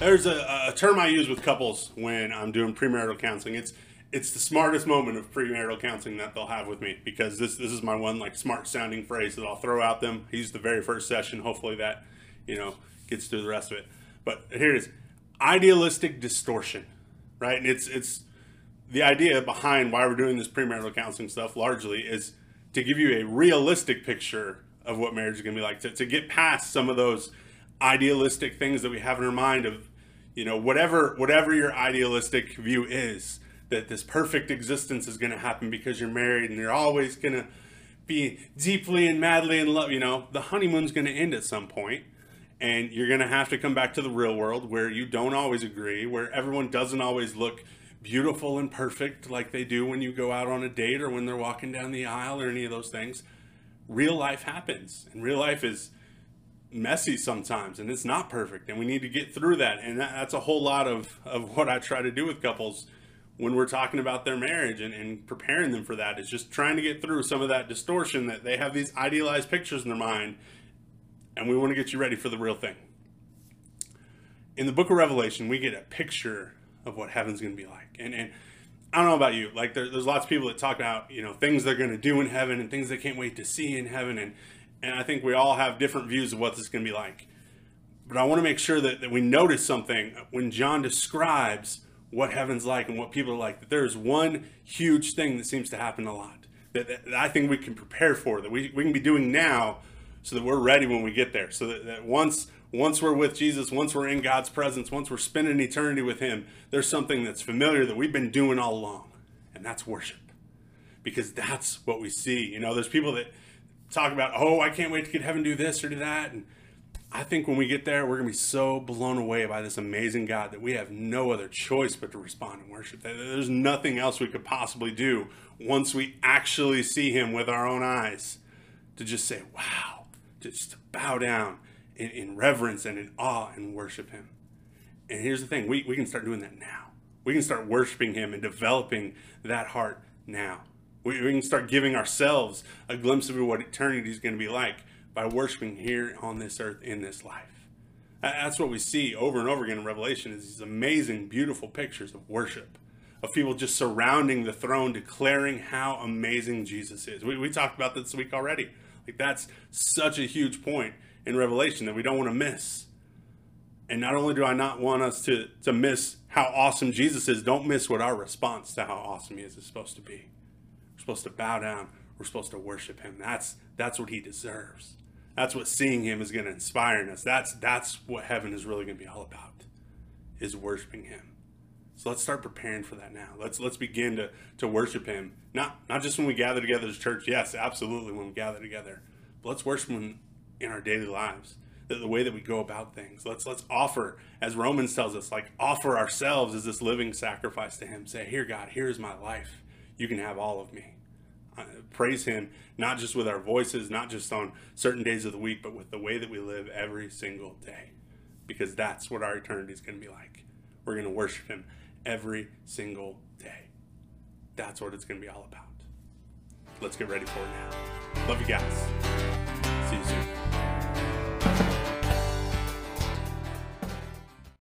There's a, a term I use with couples when I'm doing premarital counseling. It's it's the smartest moment of premarital counseling that they'll have with me because this this is my one like smart sounding phrase that I'll throw out them. He's the very first session. Hopefully that you know gets through the rest of it. But here it is: idealistic distortion, right? And it's it's the idea behind why we're doing this premarital counseling stuff largely is to give you a realistic picture of what marriage is going to be like to, to get past some of those idealistic things that we have in our mind of you know whatever whatever your idealistic view is that this perfect existence is going to happen because you're married and you're always going to be deeply and madly in love you know? The honeymoon's going to end at some point and you're going to have to come back to the real world where you don't always agree where everyone doesn't always look beautiful and perfect like they do when you go out on a date or when they're walking down the aisle or any of those things. Real life happens and real life is messy sometimes and it's not perfect and we need to get through that and that, that's a whole lot of, of what i try to do with couples when we're talking about their marriage and, and preparing them for that is just trying to get through some of that distortion that they have these idealized pictures in their mind and we want to get you ready for the real thing in the book of revelation we get a picture of what heaven's going to be like and, and I don't know about you. Like there, there's lots of people that talk about you know things they're going to do in heaven and things they can't wait to see in heaven, and and I think we all have different views of what this is going to be like. But I want to make sure that, that we notice something when John describes what heaven's like and what people are like. That there's one huge thing that seems to happen a lot that, that, that I think we can prepare for that we, we can be doing now so that we're ready when we get there. So that, that once once we're with Jesus, once we're in God's presence, once we're spending eternity with Him, there's something that's familiar that we've been doing all along, and that's worship. Because that's what we see. You know, there's people that talk about, oh, I can't wait to get heaven, do this or do that. And I think when we get there, we're going to be so blown away by this amazing God that we have no other choice but to respond and worship. There's nothing else we could possibly do once we actually see Him with our own eyes to just say, wow, to just bow down in, in reverence and in awe and worship Him. And here's the thing we, we can start doing that now. We can start worshiping Him and developing that heart now. We, can start giving ourselves a glimpse of what eternity is going to be like by worshiping here on this earth in this life. That's what we see over and over again in Revelation is these amazing, beautiful pictures of worship, of people just surrounding the throne, declaring how amazing Jesus is. We, we talked about this week already. Like that's such a huge point in Revelation that we don't want to miss. And not only do I not want us to, to miss how awesome Jesus is, don't miss what our response to how awesome he is is supposed to be. We're supposed to bow down. We're supposed to worship him. That's that's what he deserves. That's what seeing him is going to inspire in us. That's that's what heaven is really going to be all about. Is worshiping him. So let's start preparing for that now. Let's let's begin to to worship him. Not not just when we gather together as church. Yes, absolutely when we gather together. But let's worship him in our daily lives the, the way that we go about things let's let's offer as romans tells us like offer ourselves as this living sacrifice to him say here god here's my life you can have all of me. Uh, praise him not just with our voices not just on certain days of the week but with the way that we live every single day. Because that's what our eternity is going to be like. We're going to worship him every single day. That's what it's going to be all about. Let's get ready for it now. Love you guys